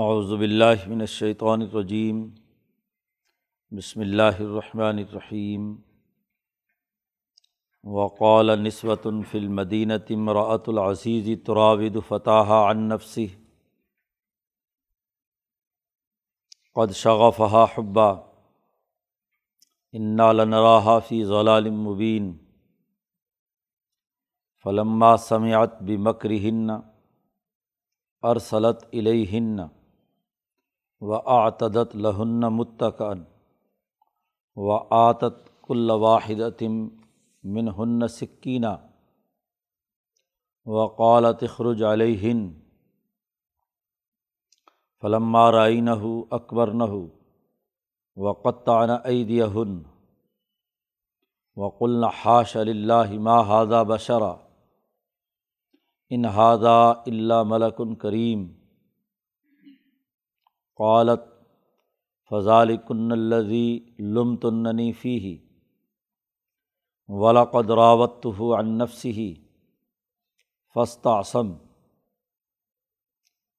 اعوذ باللہ من الشیطان الرجیم، بسم اللہ الرحمن الرحیم، وقال نسوة فی المدینة امرأة العزیز تراود فتح عن نفسه، قد شغفها حبا، انا لنراها فی ضلال مبین، فلما سمعت بمکرہن ارسلت الیہن و آتدت لہن متقن و آتت کل واحدتم من ہن سکینہ و قالت خرج علیہن فلما رائنہ اکبر نہ و قطعن ایدیہن وقلن حاش اللہ ما هذا بشرا ان هذا اللہ ملک کریم قالت فضال کن الزی لم تننی فی ولاقد راوت عن نفسی فستعصم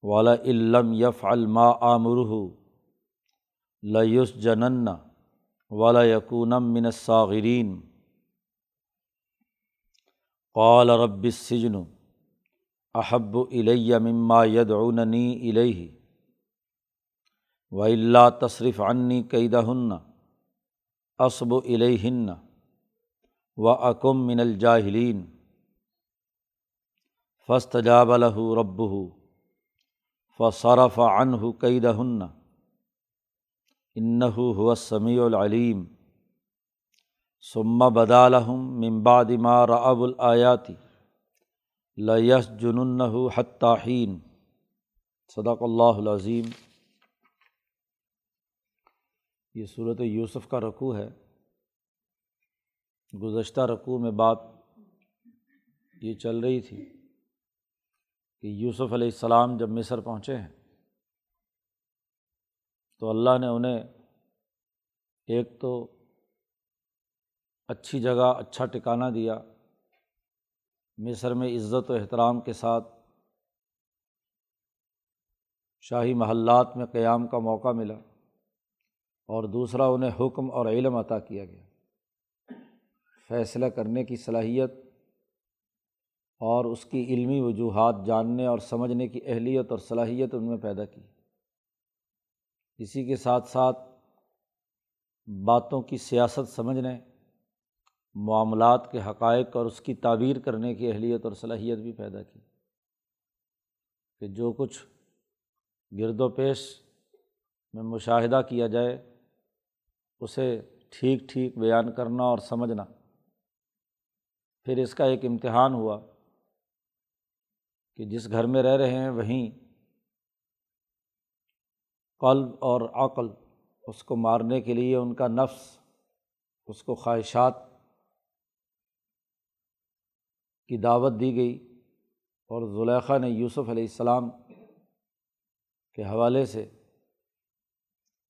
ولا علم یف الما آمرہ لیس جنن ولا یقونم من الصاغرین. قال، رب السجن، احب الیہ مما یدعوننی الیہ. و اللہ تصرف عنی قیدہ ہن اسب الہن و اکم من الجاہلین فسط جاب الہ رب فصرف عنہ قیدہ ہن انہ یہ صورت یوسف کا رقوع ہے۔ گزشتہ رقوع میں بات یہ چل رہی تھی کہ یوسف علیہ السلام جب مصر پہنچے ہیں تو اللہ نے انہیں ایک تو اچھی جگہ اچھا ٹکانہ دیا، مصر میں عزت و احترام کے ساتھ شاہی محلات میں قیام کا موقع ملا۔ اور دوسرا انہیں حکم اور علم عطا کیا گیا۔ فیصلہ کرنے کی صلاحیت اور اس کی علمی وجوہات جاننے اور سمجھنے کی اہلیت اور صلاحیت ان میں پیدا کی۔ اسی کے ساتھ ساتھ باتوں کی سیاست سمجھنے، معاملات کے حقائق اور اس کی تعبیر کرنے کی اہلیت اور صلاحیت بھی پیدا کی۔ کہ جو کچھ گرد و پیش میں مشاہدہ کیا جائے اسے ٹھیک ٹھیک بیان کرنا اور سمجھنا۔ پھر اس کا ایک امتحان ہوا کہ جس گھر میں رہ رہے ہیں وہیں قلب اور عقل، اس کو مارنے کے لیے ان کا نفس، اس کو خواہشات کی دعوت دی گئی۔ اور زلیخا نے یوسف علیہ السلام کے حوالے سے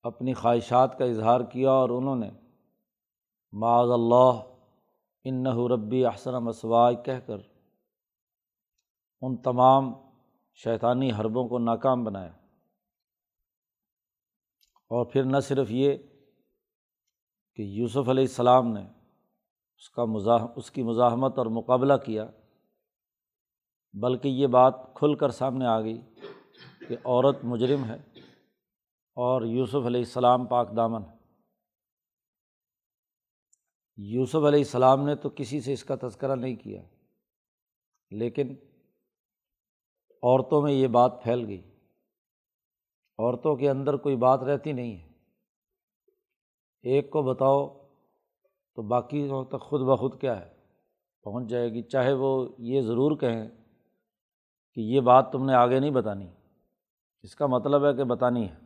اپنی خواہشات کا اظہار کیا اور انہوں نے معاذ اللہ ان اور یوسف علیہ یوسف علیہ السلام پاک دامن۔ یوسف علیہ السلام نے تو کسی سے اس کا تذکرہ نہیں کیا، لیکن عورتوں میں یہ بات پھیل گئی۔ عورتوں کے اندر کوئی بات رہتی نہیں ہے۔ ایک کو بتاؤ تو باقی تک خود بخود کیا ہے؟ پہنچ جائے گی، چاہے وہ یہ ضرور کہیں کہ یہ بات تم نے آگے نہیں بتانی۔ اس کا مطلب ہے کہ بتانی ہے۔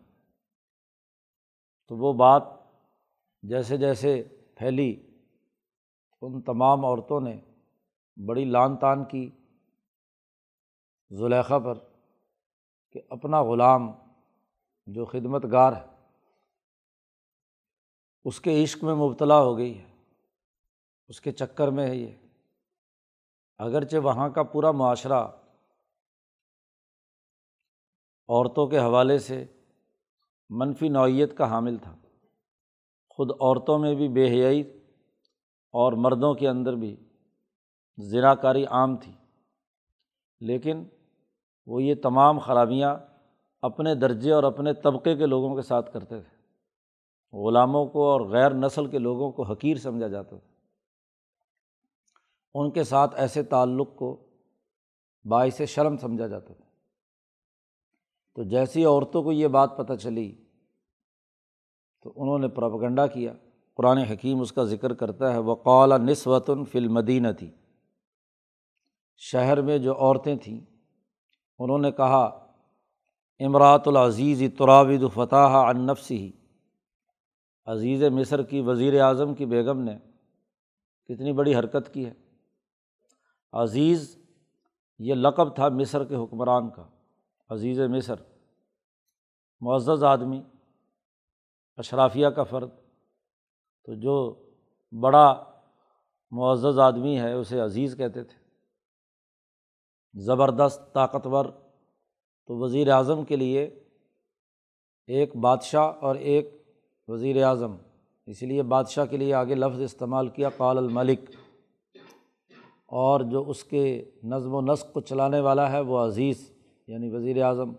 تو وہ بات جیسے جیسے پھیلی، ان تمام عورتوں نے بڑی لان تان کی زلیخا پر کہ اپنا غلام جو خدمت گار ہے، اس کے عشق میں مبتلا ہو گئی ہے، اس کے چکر میں ہے یہ۔ اگرچہ وہاں کا پورا معاشرہ عورتوں کے حوالے سے منفی نوعیت کا حامل تھا۔ خود عورتوں میں بھی بے حیائی اور مردوں کے اندر بھی زنا کاری عام تھی۔ لیکن وہ یہ تمام خرابیاں اپنے درجے اور اپنے طبقے کے لوگوں کے ساتھ کرتے تھے۔ غلاموں کو اور غیر نسل کے لوگوں کو حقیر سمجھا جاتا تھا۔ ان کے ساتھ ایسے تعلق کو باعث شرم سمجھا جاتا تھا۔ تو جیسی عورتوں کو یہ بات پتہ چلی تو انہوں نے پراپگنڈا کیا۔ قرآن حکیم اس کا ذکر کرتا ہے، وقال نسوتاً فلمدینہ تھی شہر میں جو عورتیں تھیں، انہوں نے کہا امراۃ العزیز تراود فتح انفسی ہی عزیز مصر کی وزیر اعظم کی بیگم نے کتنی بڑی حرکت کی ہے۔ عزیز، یہ لقب تھا مصر کے حکمران کا۔ عزیز مصر، معزز آدمی، اشرافیہ کا فرد، تو جو بڑا معزز آدمی ہے، اسے عزیز کہتے تھے۔ زبردست، طاقتور، تو وزیر اعظم کے لیے ایک بادشاہ اور ایک وزیر اعظم۔ اس لیے بادشاہ کے لیے آگے لفظ استعمال کیا، قال الملک۔ اور جو اس کے نظم و نسق کو چلانے والا ہے، وہ عزیز۔ یعنی وزیر اعظم۔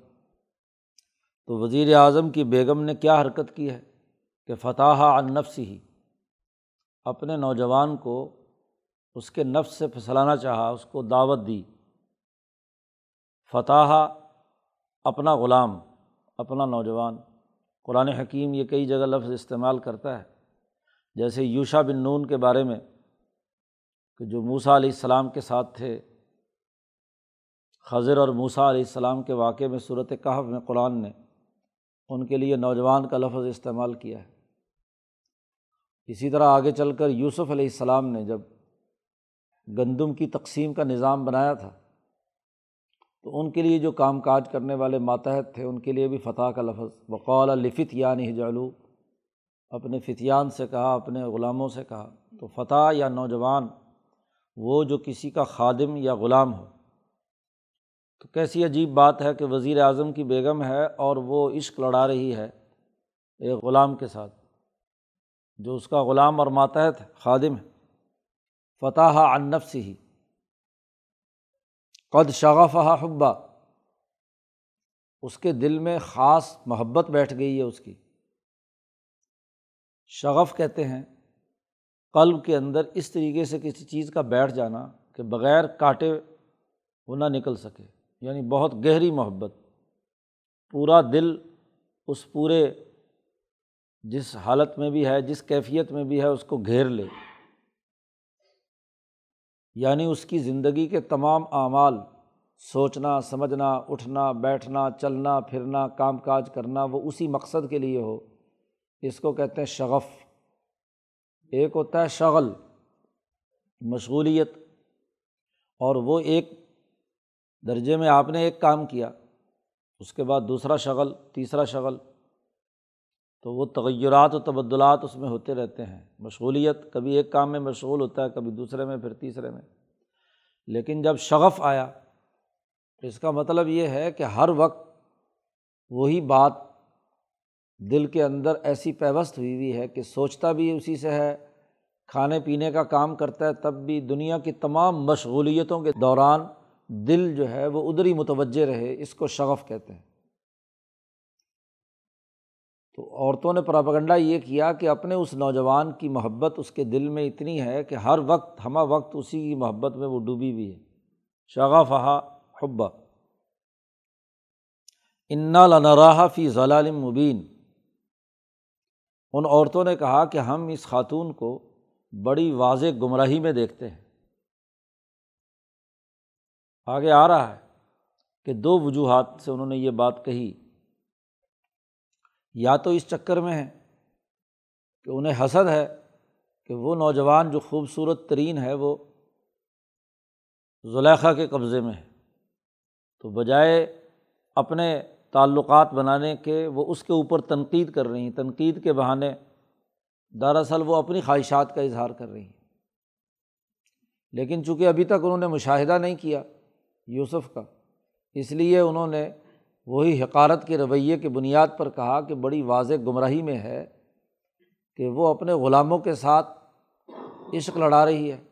تو وزیر اعظم کی بیگم نے کیا حرکت کی ہے کہ فتح نفس ہی اپنے نوجوان کو اس کے نفس سے پھسلانا چاہا، اس کو دعوت دی۔ فتح اپنا غلام، اپنا نوجوان۔ قرآن حکیم یہ کئی جگہ لفظ استعمال کرتا ہے۔ جیسے یوشا بن نون کے بارے میں کہ جو موسا علیہ السلام کے ساتھ تھے۔ خضر اور موسا علیہ السلام کے واقعے میں صورت کہف میں قرآن نے ان کے لیے نوجوان کا لفظ استعمال کیا ہے۔ اسی طرح آگے چل کر یوسف علیہ السلام نے جب گندم کی تقسیم کا نظام بنایا تھا، تو ان کے لیے جو کام کاج کرنے والے ماتحت تھے، ان کے لیے بھی فتح کا لفظ۔ بقول لفت یعنی ہجالو اپنے فتیان سے کہا، اپنے غلاموں سے کہا۔ تو فتح یا نوجوان، وہ جو کسی کا خادم یا غلام ہو تو کیسی عجیب بات ہے کہ وزیر اعظم کی بیگم ہے اور وہ عشق لڑا رہی ہے ایک غلام کے ساتھ، جو اس کا غلام اور ماتحت خادم ہے۔ فتح انف ہی قد شغف حبا۔ اس کے دل میں خاص محبت بیٹھ گئی ہے اس کی۔ شغف کہتے ہیں، قلب کے اندر اس طریقے سے کسی چیز کا بیٹھ جانا کہ بغیر کاٹے وہ نہ نکل سکے۔ یعنی بہت گہری محبت، پورا دل اس پورے جس حالت میں بھی ہے، جس کیفیت میں بھی ہے، اس کو گھیر لے۔ یعنی اس کی زندگی کے تمام اعمال، سوچنا، سمجھنا، اٹھنا، بیٹھنا، چلنا، پھرنا، کام کاج کرنا، وہ اسی مقصد کے لیے ہو۔ اس کو کہتے ہیں شغف۔ ایک ہوتا ہے شغل، مشغولیت، اور وہ ایک درجے میں آپ نے ایک کام کیا، اس کے بعد دوسرا شغل، تیسرا شغل۔ تو وہ تغیرات و تبدلات اس میں ہوتے رہتے ہیں۔ مشغولیت کبھی ایک کام میں مشغول ہوتا ہے، کبھی دوسرے میں، پھر تیسرے میں۔ لیکن جب شغف آیا تو اس کا مطلب یہ ہے کہ ہر وقت وہی بات دل کے اندر ایسی پیوست ہوئی ہوئی ہے کہ سوچتا بھی اسی سے ہے، کھانے پینے کا کام کرتا ہے، تب بھی دنیا کی تمام مشغولیتوں کے دوران دل جو ہے وہ ادھر ہی متوجہ رہے، اس کو شغف کہتے ہیں۔ تو عورتوں نے پراپگنڈا یہ کیا کہ اپنے اس نوجوان کی محبت اس کے دل میں اتنی ہے کہ ہر وقت، ہمہ وقت اسی کی محبت میں وہ ڈوبی ہوئی ہے۔ شغفہ حبا انا لنراہ فی ضلال مبین ان عورتوں نے کہا کہ ہم اس خاتون کو بڑی واضح گمراہی میں دیکھتے ہیں۔ آگے آ رہا ہے کہ دو وجوہات سے انہوں نے یہ بات کہی۔ یا تو اس چکر میں ہے کہ انہیں حسد ہے کہ وہ نوجوان جو خوبصورت ترین ہے وہ زلیخا کے قبضے میں ہے۔ تو بجائے اپنے تعلقات بنانے کے وہ اس کے اوپر تنقید کر رہی ہیں۔ تنقید کے بہانے دراصل وہ اپنی خواہشات کا اظہار کر رہی ہیں۔ لیکن چونکہ ابھی تک انہوں نے مشاہدہ نہیں کیا یوسف کا۔ اس لیے انہوں نے وہی حقارت کے رویے کی بنیاد پر کہا کہ بڑی واضح گمراہی میں ہے کہ وہ اپنے غلاموں کے ساتھ عشق لڑا رہی ہے،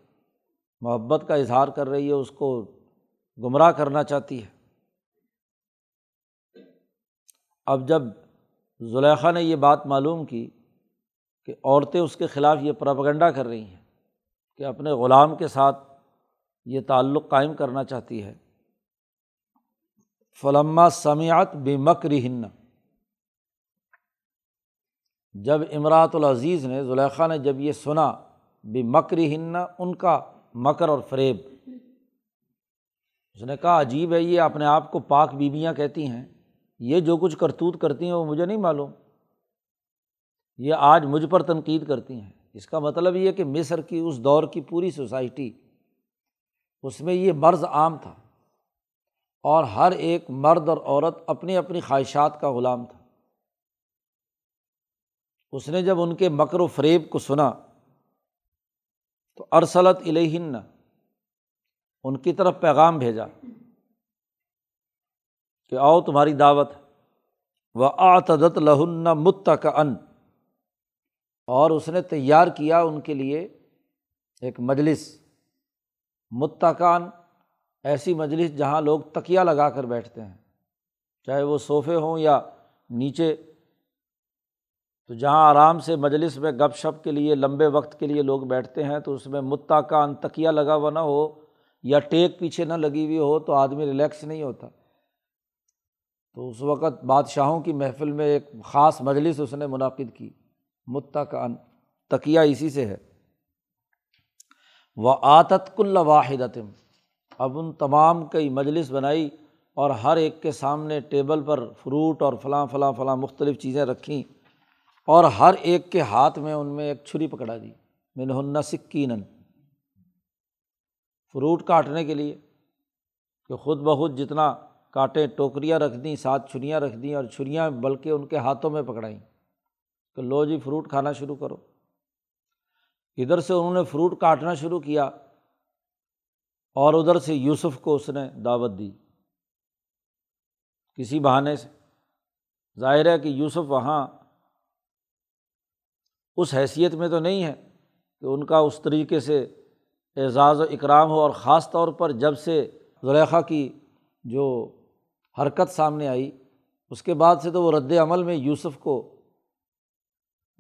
محبت کا اظہار کر رہی ہے، اس کو گمراہ کرنا چاہتی ہے۔ اب جب زلیخا نے یہ بات معلوم کی کہ عورتیں اس کے خلاف یہ پراپگنڈا کر رہی ہیں کہ اپنے غلام کے ساتھ یہ تعلق قائم کرنا چاہتی ہے فلما سمیات بے مکری ہن جب امراۃ العزیز نے زلیخا نے جب یہ سنا بے مکری ہن ان کا مکر اور فریب۔ اس نے کہا، عجیب ہے، یہ اپنے آپ کو پاک بیویاں کہتی ہیں۔ یہ جو کچھ کرتوت کرتی ہیں، وہ مجھے نہیں معلوم۔ یہ آج مجھ پر تنقید کرتی ہیں۔ اس کا مطلب یہ کہ مصر کی، اس دور کی پوری سوسائٹی، اس میں یہ مرض عام تھا۔ اور ہر ایک مرد اور عورت اپنی اپنی خواہشات کا غلام تھا۔ اس نے جب ان کے مکر و فریب کو سنا، تو ارسلت الہن ان کی طرف پیغام بھیجا کہ آؤ تمہاری دعوت۔ و آتدت لہن متک ان اور اس نے تیار کیا ان کے لیے ایک مجلس متکان ایسی مجلس جہاں لوگ تکیا لگا کر بیٹھتے ہیں۔ چاہے وہ صوفے ہوں یا نیچے، تو جہاں آرام سے مجلس میں گپ شپ کے لیے، لمبے وقت کے لیے لوگ بیٹھتے ہیں، تو اس میں متکان تکیا لگا ہوا نہ ہو یا ٹیک پیچھے نہ لگی ہوئی ہو، تو آدمی ریلیکس نہیں ہوتا۔ تو اس وقت بادشاہوں کی محفل میں ایک خاص مجلس اس نے منعقد کی۔ متکان تکیا اسی سے ہے۔ وہ آتت کل واحد اب ان تمام کئی مجلس بنائی اور ہر ایک کے سامنے ٹیبل پر فروٹ اور فلاں فلاں فلاں مختلف چیزیں رکھیں اور ہر ایک کے ہاتھ میں ان میں ایک چھری پکڑا جی، دی میں نے سکین فروٹ کاٹنے کے لیے کہ خود بخود جتنا کاٹیں، ٹوکریاں رکھ دیں، سات چھریاں رکھ دیں اور چھریاں بلکہ ان کے ہاتھوں میں پکڑائیں کہ لو جی فروٹ کھانا شروع کرو۔ ادھر سے انہوں نے فروٹ کاٹنا شروع کیا اور ادھر سے یوسف کو اس نے دعوت دی۔ کسی بہانے سے۔ ظاہر ہے کہ یوسف وہاں اس حیثیت میں تو نہیں ہے کہ ان کا اس طریقے سے اعزاز و اکرام ہو اور خاص طور پر جب سے زلیخا کی جو حرکت سامنے آئی، اس کے بعد سے تو وہ رد عمل میں یوسف کو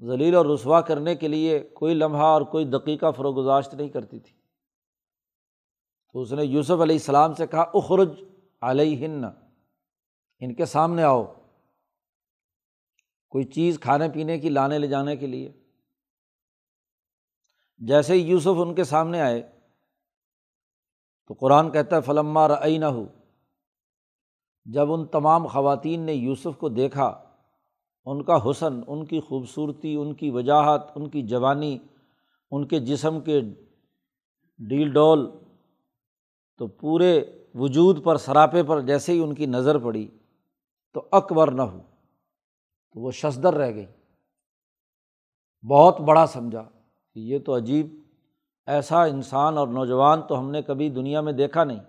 ذلیل اور رسوا کرنے کے لیے کوئی لمحہ اور کوئی دقیقہ فروغ نہیں کرتی تھی۔ تو اس نے یوسف علیہ السلام سے کہا، اخرج علیہ ان کے سامنے آؤ۔ کوئی چیز کھانے پینے کی، لانے لے جانے کے لیے۔ جیسے ہی یوسف ان کے سامنے آئے، تو قرآن کہتا ہے، فلما رعی نہ ہو جب ان تمام خواتین نے یوسف کو دیکھا، ان کا حسن، ان کی خوبصورتی، ان کی وجاہت، ان کی جوانی، ان کے جسم کے ڈیل ڈول تو پورے وجود پر، سراپے پر جیسے ہی ان کی نظر پڑی تو اکبر نہ ہو، تو وہ ششدر رہ گئی۔ بہت بڑا سمجھا کہ یہ تو عجیب، ایسا انسان اور نوجوان تو ہم نے کبھی دنیا میں دیکھا نہیں۔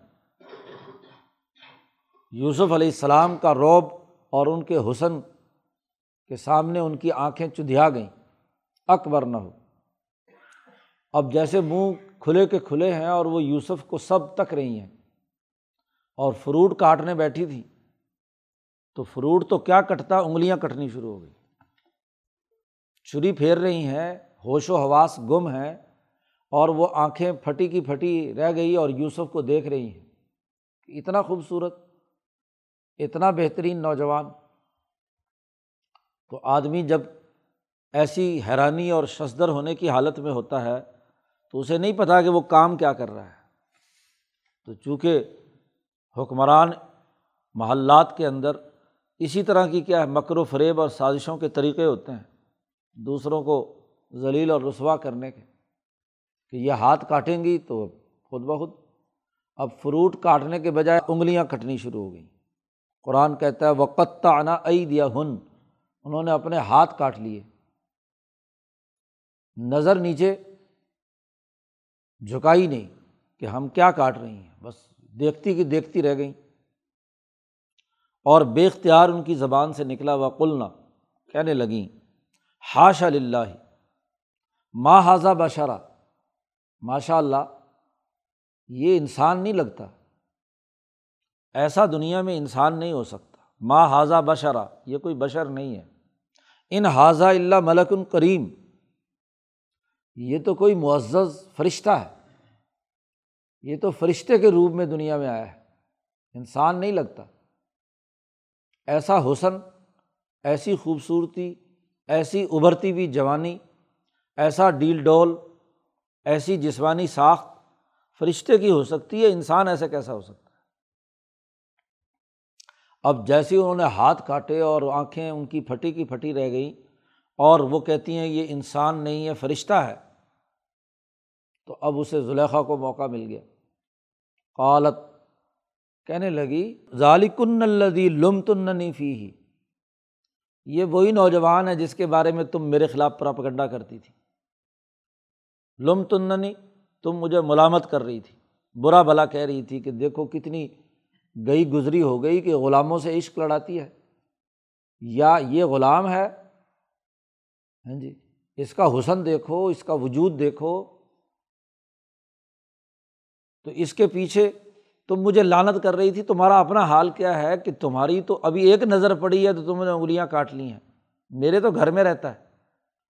یوسف علیہ السلام کا روب اور ان کے حسن کے سامنے ان کی آنکھیں چدھیا گئیں۔ اکبر نہ ہو۔ اب جیسے منہ کھلے کے کھلے ہیں اور وہ یوسف کو سب تک رہی ہیں۔ اور فروٹ کاٹنے بیٹھی تھی۔ تو فروٹ تو کیا کٹتا، انگلیاں کٹنی شروع ہو گئی۔ چھری پھیر رہی ہیں، ہوش و حواس گم ہیں اور وہ آنکھیں پھٹی کی پھٹی رہ گئی اور یوسف کو دیکھ رہی ہیں۔ اتنا خوبصورت، اتنا بہترین نوجوان۔ تو آدمی جب ایسی حیرانی اور ششدر ہونے کی حالت میں ہوتا ہے تو اسے نہیں پتہ کہ وہ کام کیا کر رہا ہے۔ تو چونکہ حکمران محلات کے اندر اسی طرح کی کیا ہے، مکر و فریب اور سازشوں کے طریقے ہوتے ہیں دوسروں کو ذلیل اور رسوا کرنے کے، کہ یہ ہاتھ کاٹیں گی تو خود بخود۔ اب فروٹ کاٹنے کے بجائے انگلیاں کٹنی شروع ہو گئیں۔ قرآن کہتا ہے وقت آنا ائی دیا ہن انہوں نے اپنے ہاتھ کاٹ لیے۔ نظر نیچے جھکائی نہیں کہ ہم کیا کاٹ رہی ہیں، بس دیکھتی کہ دیکھتی رہ گئیں۔ اور بے اختیار ان کی زبان سے نکلا و قلنا کہنے لگیں ہاش اللہ ماں حاضہ بشرا۔ ماشاء اللہ، یہ انسان نہیں لگتا۔ ایسا دنیا میں انسان نہیں ہو سکتا۔ ماں حاضہ بشرا، یہ کوئی بشر نہیں ہے۔ ان حاضہ اللہ ملک کریم۔ یہ تو کوئی معزز فرشتہ ہے۔ یہ تو فرشتے کے روپ میں دنیا میں آیا ہے۔ انسان نہیں لگتا۔ ایسا حسن، ایسی خوبصورتی، ایسی ابھرتی ہوئی جوانی، ایسا ڈیل ڈول، ایسی جسمانی ساخت فرشتے کی ہو سکتی ہے۔ انسان ایسے کیسا ہو سکتا ہے؟ اب جیسے انہوں نے ہاتھ کاٹے اور آنکھیں ان کی پھٹی کی پھٹی رہ گئیں اور وہ کہتی ہیں، یہ انسان نہیں ہے، فرشتہ ہے۔ تو اب اسے زلیخا کو موقع مل گیا۔ قالت، کہنے لگی ظالکن الدی لم تننی فی ہی یہ وہی نوجوان ہے جس کے بارے میں تم میرے خلاف پراپگنڈا کرتی تھی۔ لم تننی تم مجھے ملامت کر رہی تھی۔ برا بھلا کہہ رہی تھی کہ دیکھو کتنی گئی گزری ہو گئی کہ غلاموں سے عشق لڑاتی ہے۔ یا یہ غلام ہے؟ ہاں جی اس کا حسن دیکھو، اس کا وجود دیکھو۔ تو اس کے پیچھے تم مجھے لانت کر رہی تھی، تمہارا اپنا حال کیا ہے کہ تمہاری تو ابھی ایک نظر پڑی ہے تو تم نے انگلیاں کاٹ لی ہیں۔ میرے تو گھر میں رہتا ہے۔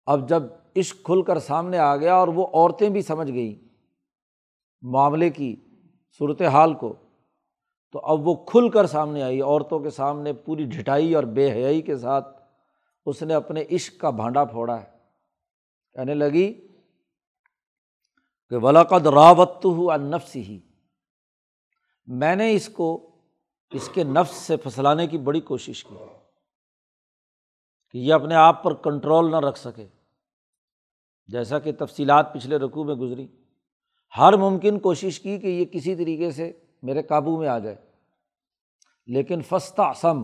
اب جب عشق کھل کر سامنے آ گیا اور وہ عورتیں بھی سمجھ گئیں معاملے کی صورت حال کو، تو اب وہ کھل کر سامنے آئی، عورتوں کے سامنے پوری ڈھٹائی اور بے حیائی کے ساتھ اس نے اپنے عشق کا بھانڈا پھوڑا ہے۔ کہنے لگی کہ ولاقد راوت ہو نفس ہی میں نے اس کو، اس کے نفس سے پھسلانے کی بڑی کوشش کی کہ یہ اپنے آپ پر کنٹرول نہ رکھ سکے۔ جیسا کہ تفصیلات پچھلے رقوع میں گزری۔ ہر ممکن کوشش کی کہ یہ کسی طریقے سے میرے قابو میں آ جائے۔ لیکن فستا سم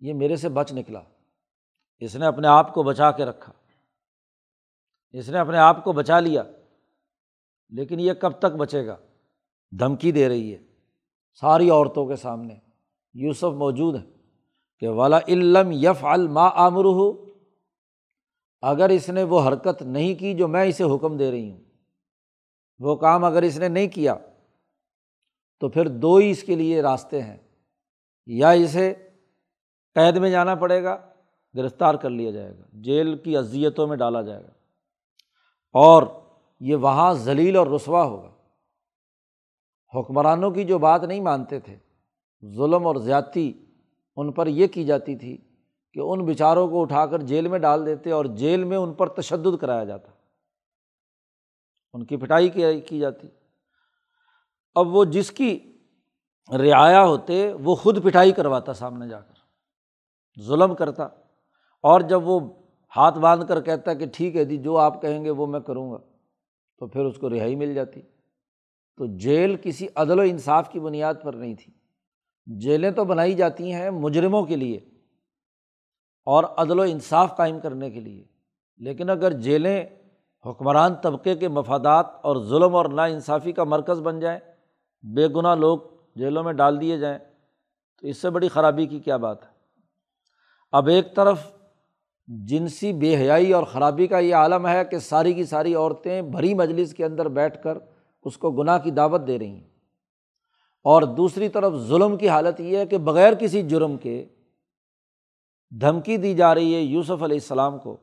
یہ میرے سے بچ نکلا۔ اس نے اپنے آپ کو بچا کے رکھا۔ اس نے اپنے آپ کو بچا لیا۔ لیکن یہ کب تک بچے گا؟ دھمکی دے رہی ہے۔ ساری عورتوں کے سامنے۔ یوسف موجود ہے کہ والا علم یف الما عامر ہو اگر اس نے وہ حرکت نہیں کی جو میں اسے حکم دے رہی ہوں، وہ کام اگر اس نے نہیں کیا، تو پھر دو ہی اس کے لیے راستے ہیں۔ یا اسے قید میں جانا پڑے گا، گرفتار کر لیا جائے گا، جیل کی اذیتوں میں ڈالا جائے گا۔ اور یہ وہاں ذلیل اور رسوا ہوگا۔ حکمرانوں کی جو بات نہیں مانتے تھے، ظلم اور زیادتی ان پر یہ کی جاتی تھی کہ ان بیچاروں کو اٹھا کر جیل میں ڈال دیتے اور جیل میں ان پر تشدد کرایا جاتا۔ ان کی پٹائی کی جاتی۔ اب وہ جس کی رعایا ہوتے، وہ خود پٹائی کرواتا سامنے جا کر۔ ظلم کرتا اور جب وہ ہاتھ باندھ کر کہتا کہ ٹھیک ہے جی جو آپ کہیں گے وہ میں کروں گا۔ تو پھر اس کو رہائی مل جاتی۔ تو جیل کسی عدل و انصاف کی بنیاد پر نہیں تھی۔ جیلیں تو بنائی جاتی ہیں مجرموں کے لیے اور عدل و انصاف قائم کرنے کے لیے۔ لیکن اگر جیلیں حکمران طبقے کے مفادات اور ظلم اور نا انصافی کا مرکز بن جائیں، بے گناہ لوگ جیلوں میں ڈال دیے جائیں، تو اس سے بڑی خرابی کی کیا بات ہے؟ اب ایک طرف جنسی بے حیائی اور خرابی کا یہ عالم ہے کہ ساری کی ساری عورتیں بھری مجلس کے اندر بیٹھ کر اس کو گناہ کی دعوت دے رہی ہیں۔ اور دوسری طرف ظلم کی حالت یہ ہے کہ بغیر کسی جرم کے دھمکی دی جا رہی ہے یوسف علیہ السلام کو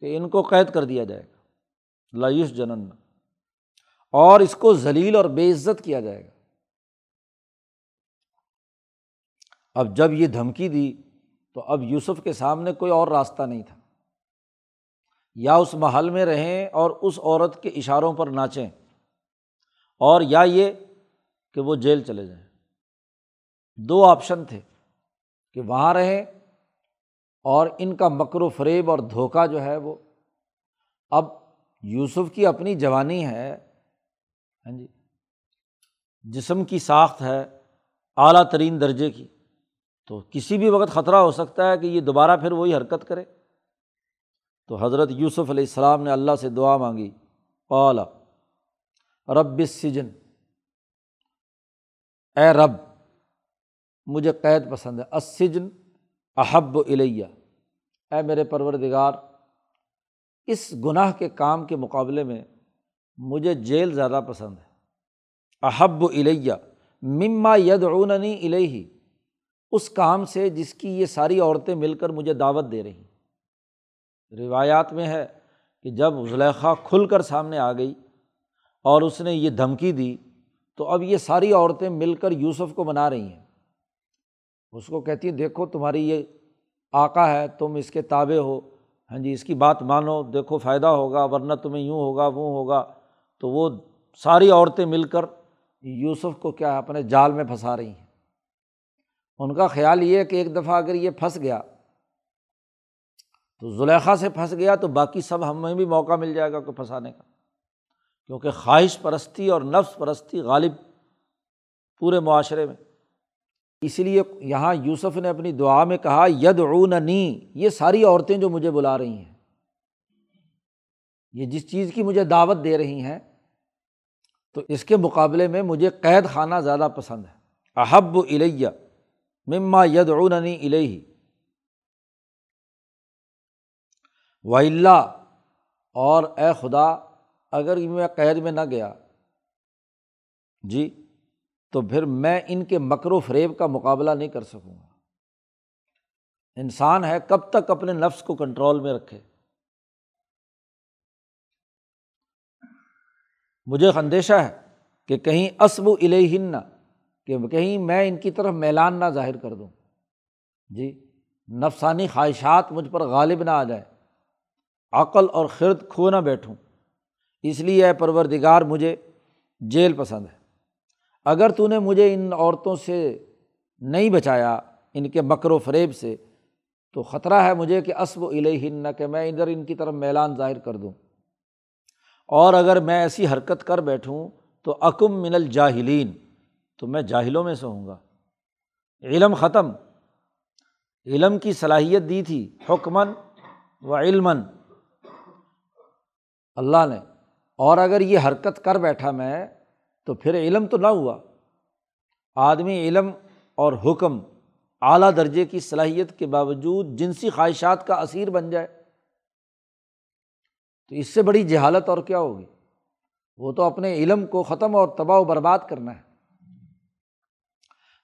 کہ ان کو قید کر دیا جائے گا۔ لایوس جنن اور اس کو ذلیل اور بے عزت کیا جائے گا۔ اب جب یہ دھمکی دی تو اب یوسف کے سامنے کوئی اور راستہ نہیں تھا۔ یا اس محل میں رہیں اور اس عورت کے اشاروں پر ناچیں اور یا یہ کہ وہ جیل چلے جائیں۔ دو آپشن تھے کہ وہاں رہیں اور ان کا مکر و فریب اور دھوکہ جو ہے وہ۔ اب یوسف کی اپنی جوانی ہے ہاں جی جسم کی ساخت ہے اعلیٰ ترین درجے کی۔ تو کسی بھی وقت خطرہ ہو سکتا ہے کہ یہ دوبارہ پھر وہی حرکت کرے۔ تو حضرت یوسف علیہ السلام نے اللہ سے دعا مانگی اولا رب سجن اے رب، مجھے قید پسند ہے اسجن احب الیہ، اے میرے پروردگار، اس گناہ کے کام کے مقابلے میں مجھے جیل زیادہ پسند ہے۔ احب الیہ، مما یدعوننی الیہ اس کام سے جس کی یہ ساری عورتیں مل کر مجھے دعوت دے رہی روایات میں ہے کہ جب زلیخا کھل کر سامنے آ گئی اور اس نے یہ دھمکی دی تو اب یہ ساری عورتیں مل کر یوسف کو بنا رہی ہیں۔ اس کو کہتی ہیں، دیکھو تمہاری یہ آقا ہے، تم اس کے تابع ہو۔ ہاں جی اس کی بات مانو، دیکھو فائدہ ہوگا، ورنہ تمہیں یوں ہوگا، وہ ہوگا۔ تو وہ ساری عورتیں مل کر یوسف کو کیا اپنے جال میں پھنسا رہی ہیں۔ ان کا خیال یہ ہے کہ ایک دفعہ اگر یہ پھنس گیا، تو زلیخا سے پھنس گیا تو باقی سب ہمیں بھی موقع مل جائے گا کوئی پھنسانے کا۔ کیونکہ خواہش پرستی اور نفس پرستی غالب پورے معاشرے میں۔ اسی لیے یہاں یوسف نے اپنی دعا میں کہا ید نی یہ ساری عورتیں جو مجھے بلا رہی ہیں۔ یہ جس چیز کی مجھے دعوت دے رہی ہیں، تو اس کے مقابلے میں مجھے قید خانہ زیادہ پسند ہے۔ احب الیہ۔ مما ید نی الہی و اللہ اور اے خدا، اگر میں قید میں نہ گیا جی تو پھر میں ان کے مکر و فریب کا مقابلہ نہیں کر سکوں گا۔ انسان ہے، کب تک اپنے نفس کو کنٹرول میں رکھے؟ مجھے اندیشہ ہے کہ کہیں اسب و الہن کہ کہیں میں ان کی طرف میلان نہ ظاہر کر دوں۔ جی نفسانی خواہشات مجھ پر غالب نہ آ جائے عقل اور خرد کھو نہ بیٹھوں۔ اس لیے اے پروردگار، مجھے جیل پسند ہے۔ اگر تو نے مجھے ان عورتوں سے نہیں بچایا، ان کے مکر و فریب سے، تو خطرہ ہے مجھے کہ اسب و الہن کہ میں ادھر ان کی طرف میلان ظاہر کر دوں۔ اور اگر میں ایسی حرکت کر بیٹھوں، تو عکم من الجاہلین۔ تو میں جاہلوں میں سے ہوں گا۔ علم ختم۔ علم کی صلاحیت دی تھی حکمن و علمن اللہ نے۔ اور اگر یہ حرکت کر بیٹھا میں تو پھر علم تو نہ ہوا۔ آدمی علم اور حکم اعلیٰ درجے کی صلاحیت کے باوجود جنسی خواہشات کا اثیر بن جائے۔ تو اس سے بڑی جہالت اور کیا ہوگی؟ وہ تو اپنے علم کو ختم اور تباہ و برباد کرنا ہے۔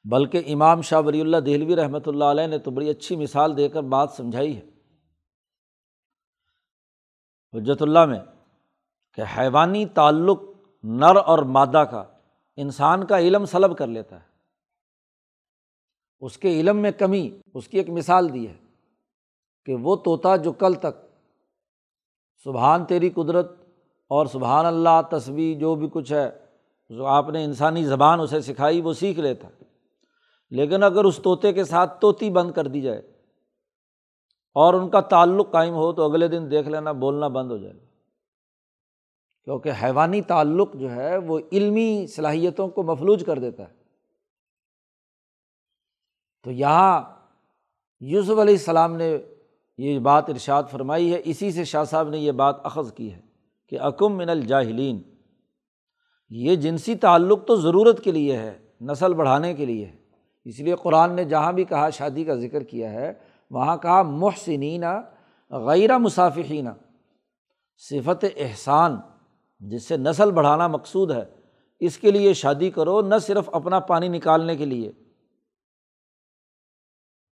بلکہ امام شاہ ولی اللہ دہلوی رحمۃ اللہ علیہ نے تو بڑی اچھی مثال دے کر بات سمجھائی ہے۔ حجت اللہ میں کہ حیوانی تعلق نر اور مادہ کا، انسان کا علم سلب کر لیتا ہے۔ اس کے علم میں کمی، اس کی ایک مثال دی ہے کہ وہ طوطا جو کل تک سبحان تیری قدرت اور سبحان اللہ تصویر جو بھی کچھ ہے، جو آپ نے انسانی زبان اسے سکھائی، وہ سیکھ لیتا ہے۔ لیکن اگر اس طوطے کے ساتھ طوطی بند کر دی جائے اور ان کا تعلق قائم ہو تو اگلے دن دیکھ لینا بولنا بند ہو جائے گا۔ کیونکہ حیوانی تعلق جو ہے وہ علمی صلاحیتوں کو مفلوج کر دیتا ہے۔ تو یہاں یوسف علیہ السلام نے یہ بات ارشاد فرمائی ہے، اسی سے شاہ صاحب نے یہ بات اخذ کی ہے کہ اکم من الجاہلین، یہ جنسی تعلق تو ضرورت کے لیے ہے، نسل بڑھانے کے لیے ہے۔ اس لیے قرآن نے جہاں بھی کہا شادی کا ذکر کیا ہے، وہاں کہا محسنین غیر مسافقین صفت احسان، جس سے نسل بڑھانا مقصود ہے۔ اس کے لیے شادی کرو، نہ صرف اپنا پانی نکالنے کے لیے۔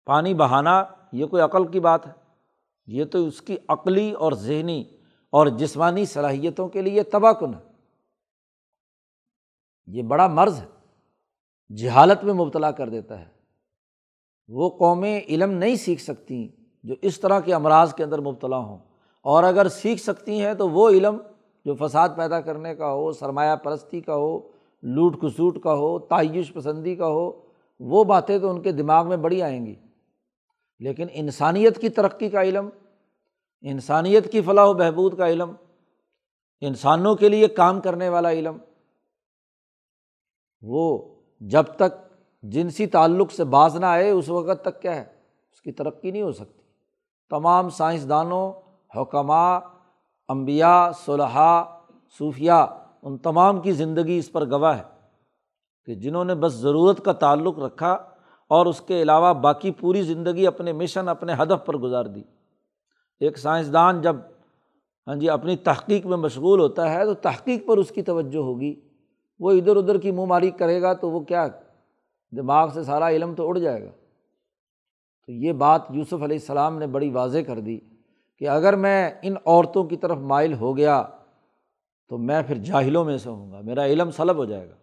پانی بہانا، یہ کوئی عقل کی بات ہے۔ یہ تو اس کی عقلی اور ذہنی اور جسمانی صلاحیتوں کے لیے تباہ کن ہے۔ یہ بڑا مرض ہے۔ جہالت میں مبتلا کر دیتا ہے۔ وہ قومیں علم نہیں سیکھ سکتی جو اس طرح کے امراض کے اندر مبتلا ہوں۔ اور اگر سیکھ سکتی ہیں تو وہ علم جو فساد پیدا کرنے کا ہو، سرمایہ پرستی کا ہو، لوٹ کسوٹ کا ہو، تعیش پسندی کا ہو، وہ باتیں تو ان کے دماغ میں بڑی آئیں گی۔ لیکن انسانیت کی ترقی کا علم، انسانیت کی فلاح و بہبود کا علم، انسانوں کے لیے کام کرنے والا علم، وہ جب تک جنسی تعلق سے باز نہ آئے، اس وقت تک کیا ہے؟ اس کی ترقی نہیں ہو سکتی۔ تمام سائنسدانوں حکمہ امبیا صلحہ صوفیہ ان تمام کی زندگی اس پر گواہ ہے کہ جنہوں نے بس ضرورت کا تعلق رکھا اور اس کے علاوہ باقی پوری زندگی اپنے مشن، اپنے ہدف پر گزار دی۔ ایک سائنسدان جب ہاں جی اپنی تحقیق میں مشغول ہوتا ہے تو تحقیق پر اس کی توجہ ہوگی۔ وہ ادھر ادھر کی منہ ماری کرے گا تو وہ کیا دماغ سے سارا علم تو اڑ جائے گا۔ تو یہ بات یوسف علیہ السلام نے بڑی واضح کر دی کہ اگر میں ان عورتوں کی طرف مائل ہو گیا تو میں پھر جاہلوں میں سے ہوں گا، میرا علم سلب ہو جائے گا،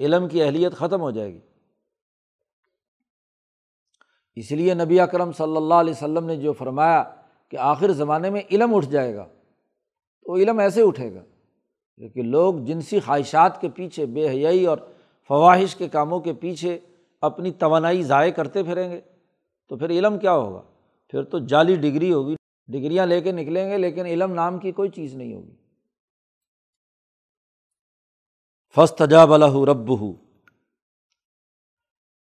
علم کی اہلیت ختم ہو جائے گی۔ اس لیے نبی اکرم صلی اللہ علیہ وسلم نے جو فرمایا کہ آخر زمانے میں علم اٹھ جائے گا تو علم ایسے اٹھے گا۔ کیونکہ لوگ جنسی خواہشات کے پیچھے بے حیائی اور فواہش کے کاموں کے پیچھے اپنی توانائی ضائع کرتے پھریں گے، تو پھر علم کیا ہوگا؟ پھر تو جعلی ڈگری ہوگی۔ ڈگریاں لے کے نکلیں گے، لیکن علم نام کی کوئی چیز نہیں ہوگی۔ فسط جاب رب ہو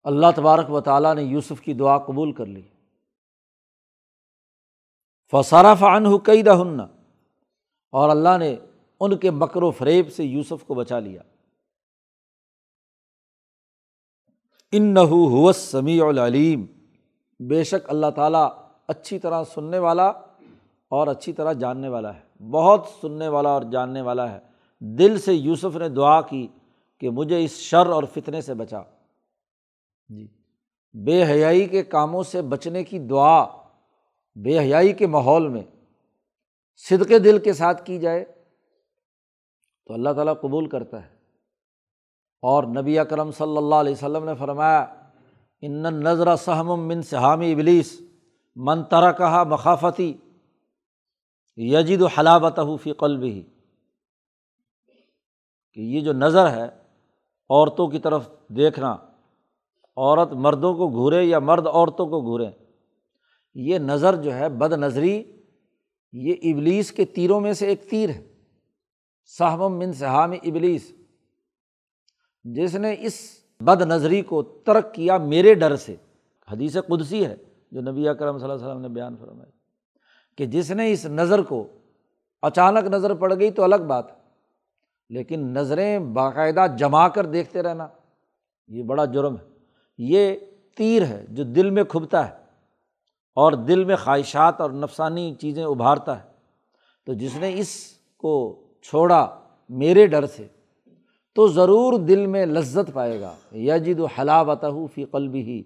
اللہ تبارک و تعالیٰ نے یوسف کی دعا قبول کر لی۔ فسارا فن ہو کئی دہن اور اللہ نے ان کے مکر و فریب سے یوسف کو بچا لیا۔ ان نحو سمیع العلیم۔ بے شک اللہ تعالیٰ اچھی طرح سننے والا اور اچھی طرح جاننے والا ہے۔ بہت سننے والا اور جاننے والا ہے۔ دل سے یوسف نے دعا کی کہ مجھے اس شر اور فتنے سے بچا۔ جی۔ بے حیائی کے کاموں سے بچنے کی دعا، بے حیائی کے ماحول میں صدقے دل کے ساتھ کی جائے۔ تو اللہ تعالیٰ قبول کرتا ہے۔ اور نبی اکرم صلی اللہ علیہ وسلم نے فرمایا، ان نظر سہم من سہامی ابلیس، من ترا کہا مخافتی یجد و حلابت فی قلب ہی کہ یہ جو نظر ہے، عورتوں کی طرف دیکھنا، عورت مردوں کو گھورے یا مرد عورتوں کو گھوریں یہ نظر جو ہے بد نظری یہ ابلیس کے تیروں میں سے ایک تیر ہے۔ صاحب من صحام ابلیس، جس نے اس بد نظری کو ترک کیا میرے ڈر سے۔ حدیث قدسی ہے جو نبی اکرم صلی اللہ علیہ وسلم نے بیان فرمائی۔ کہ جس نے اس نظر کو، اچانک نظر پڑ گئی تو الگ بات ہے، لیکن نظریں باقاعدہ جما کر دیکھتے رہنا، یہ بڑا جرم ہے۔ یہ تیر ہے جو دل میں کھبتا ہے اور دل میں خواہشات اور نفسانی چیزیں ابھارتا ہے۔ تو جس نے اس کو چھوڑا، میرے ڈر سے۔ تو ضرور دل میں لذت پائے گا۔ یا جد و حلاوت فی قلب ہی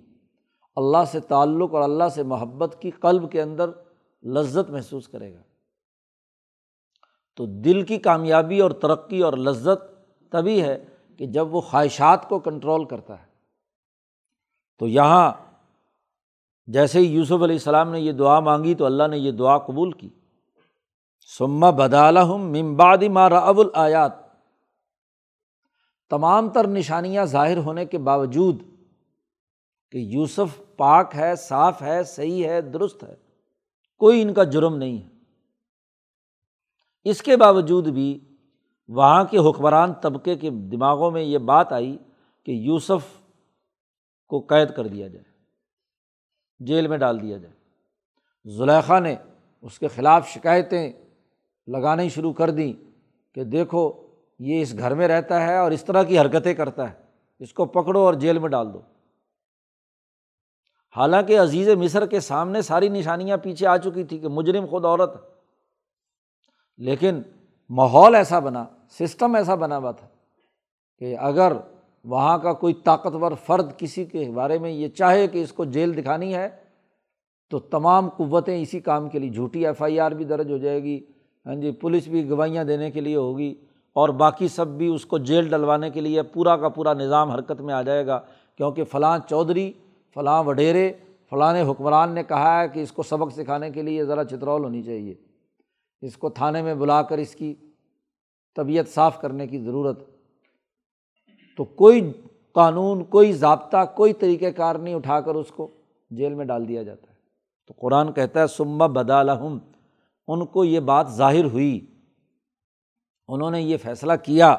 اللہ سے تعلق اور اللہ سے محبت کی قلب کے اندر لذت محسوس کرے گا۔ تو دل کی کامیابی اور ترقی اور لذت تبھی ہے کہ جب وہ خواہشات کو کنٹرول کرتا ہے۔ تو یہاں جیسے ہی یوسف علیہ السلام نے یہ دعا مانگی تو اللہ نے یہ دعا قبول کی۔ سما بدالحم ممباد مارا اب الیات تمام تر نشانیاں ظاہر ہونے کے باوجود کہ یوسف پاک ہے، صاف ہے، صحیح ہے، درست ہے، کوئی ان کا جرم نہیں ہے۔ اس کے باوجود بھی وہاں کے حکمران طبقے کے دماغوں میں یہ بات آئی کہ یوسف کو قید کر دیا جائے، جیل میں ڈال دیا جائے۔ زلیخا نے اس کے خلاف شکایتیں لگانی شروع کر دیں کہ دیکھو یہ اس گھر میں رہتا ہے اور اس طرح کی حرکتیں کرتا ہے۔ اس کو پکڑو اور جیل میں ڈال دو۔ حالانکہ عزیز مصر کے سامنے ساری نشانیاں پیچھے آ چکی تھی کہ مجرم خود عورت لیکن ماحول ایسا بنا، سسٹم ایسا بنا ہوا تھا کہ اگر وہاں کا کوئی طاقتور فرد کسی کے بارے میں یہ چاہے کہ اس کو جیل دکھانی ہے تو تمام قوتیں اسی کام کے لیے، جھوٹی ایف آئی آر بھی درج ہو جائے گی۔ ہاں جی پولیس بھی گوائیاں دینے کے لیے ہوگی اور باقی سب بھی اس کو جیل ڈلوانے کے لیے پورا کا پورا نظام حرکت میں آ جائے گا، کیونکہ فلاں چودھری، فلاں وڈیرے، فلاں حکمران نے کہا ہے کہ اس کو سبق سکھانے کے لیے ذرا چترول ہونی چاہیے۔ اس کو تھانے میں بلا کر اس کی طبیعت صاف کرنے کی ضرورت۔ تو کوئی قانون، کوئی ضابطہ، کوئی طریقۂ کار نہیں اٹھا کر اس کو جیل میں ڈال دیا جاتا ہے۔ تو قرآن کہتا ہے سما بدالحم ان کو یہ بات ظاہر ہوئی۔ انہوں نے یہ فیصلہ کیا۔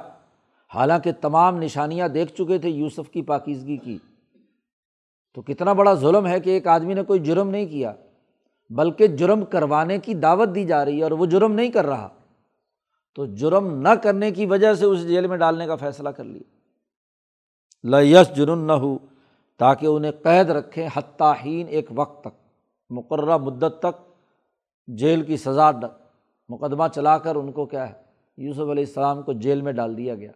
حالانکہ تمام نشانیاں دیکھ چکے تھے یوسف کی پاکیزگی کی۔ تو کتنا بڑا ظلم ہے کہ ایک آدمی نے کوئی جرم نہیں کیا، بلکہ جرم کروانے کی دعوت دی جا رہی ہے اور وہ جرم نہیں کر رہا۔ تو جرم نہ کرنے کی وجہ سے اس جیل میں ڈالنے کا فیصلہ کر لیا۔ لس جرم نہ ہو تاکہ انہیں قید رکھیں حتٰین ایک وقت تک، مقررہ مدت تک۔ جیل کی سزا مقدمہ چلا کر ان کو کیا ہے، یوسف علیہ السلام کو جیل میں ڈال دیا گیا۔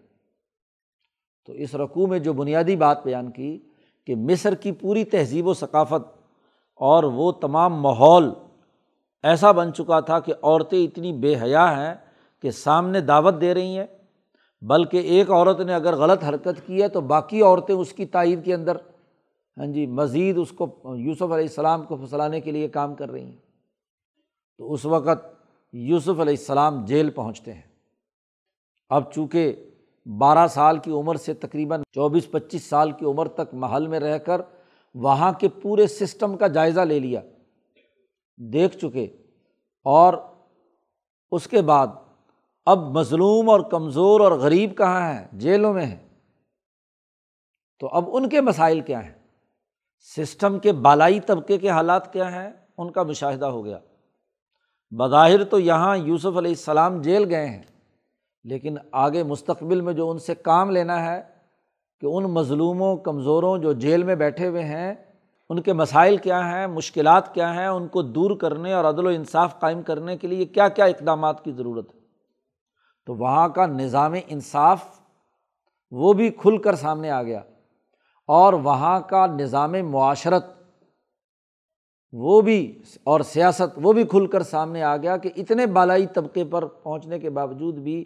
تو اس رقوع میں جو بنیادی بات بیان کی کہ مصر کی پوری تہذیب و ثقافت اور وہ تمام ماحول ایسا بن چکا تھا کہ عورتیں اتنی بے حیا ہیں کہ سامنے دعوت دے رہی ہیں، بلکہ ایک عورت نے اگر غلط حرکت کی ہے تو باقی عورتیں اس کی تائید کے اندر ہاں جی مزید اس کو یوسف علیہ السلام کو پھنسلانے کے لیے کام کر رہی ہیں۔ تو اس وقت یوسف علیہ السلام جیل پہنچتے ہیں۔ اب چونکہ بارہ سال کی عمر سے تقریباً چوبیس پچیس سال کی عمر تک محل میں رہ کر وہاں کے پورے سسٹم کا جائزہ لے لیا۔ دیکھ چکے۔ اور اس کے بعد اب مظلوم اور کمزور اور غریب کہاں ہیں؟ جیلوں میں ہیں۔ تو اب ان کے مسائل کیا ہیں؟ سسٹم کے بالائی طبقے کے حالات کیا ہیں؟ ان کا مشاہدہ ہو گیا۔ بظاہر تو یہاں یوسف علیہ السلام جیل گئے ہیں، لیکن آگے مستقبل میں جو ان سے کام لینا ہے، کہ ان مظلوموں، کمزوروں جو جیل میں بیٹھے ہوئے ہیں، ان کے مسائل کیا ہیں، مشکلات کیا ہیں، ان کو دور کرنے اور عدل و انصاف قائم کرنے کے لیے کیا کیا اقدامات کی ضرورت ہے؟ تو وہاں کا نظام انصاف وہ بھی کھل کر سامنے آ گیا اور وہاں کا نظام معاشرت وہ بھی اور سیاست وہ بھی کھل کر سامنے آ گیا کہ اتنے بالائی طبقے پر پہنچنے کے باوجود بھی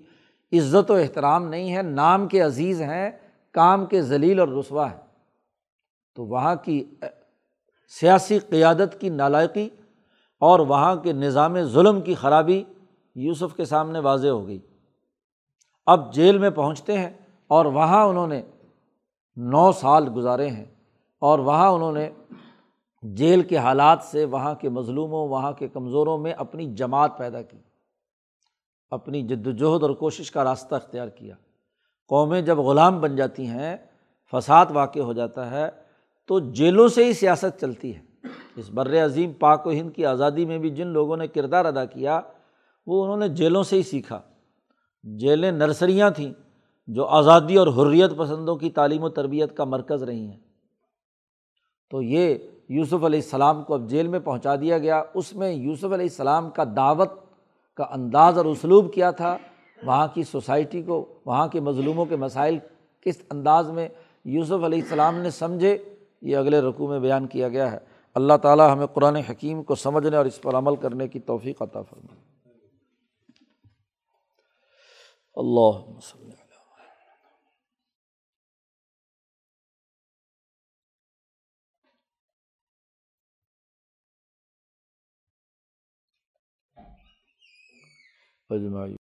عزت و احترام نہیں ہے، نام کے عزیز ہیں، کام کے ذلیل اور رسوا ہے تو وہاں کی سیاسی قیادت کی نالائقی اور وہاں کے نظام ظلم کی خرابی یوسف کے سامنے واضح ہو گئی۔ اب جیل میں پہنچتے ہیں اور وہاں انہوں نے نو سال گزارے ہیں اور وہاں انہوں نے جیل کے حالات سے وہاں کے مظلوموں، وہاں کے کمزوروں میں اپنی جماعت پیدا کی، اپنی جد وجہد اور کوشش کا راستہ اختیار کیا۔ قومیں جب غلام بن جاتی ہیں، فساد واقع ہو جاتا ہے، تو جیلوں سے ہی سیاست چلتی ہے۔ اس بر عظیم پاک و ہند کی آزادی میں بھی جن لوگوں نے کردار ادا کیا، وہ انہوں نے جیلوں سے ہی سیکھا۔ جیلیں نرسریاں تھیں جو آزادی اور حریت پسندوں کی تعلیم و تربیت کا مرکز رہی ہیں۔ تو یہ یوسف علیہ السلام کو اب جیل میں پہنچا دیا گیا۔ اس میں یوسف علیہ السلام کا دعوت کا انداز اور اسلوب کیا تھا؟ وہاں کی سوسائٹی کو، وہاں کے مظلوموں کے مسائل کس انداز میں یوسف علیہ السلام نے سمجھے؟ یہ اگلے رقوع میں بیان کیا گیا ہے۔ اللہ تعالیٰ ہمیں قرآن حکیم کو سمجھنے اور اس پر عمل کرنے کی توفیق عطا فرمائے۔ اللہ اجمائی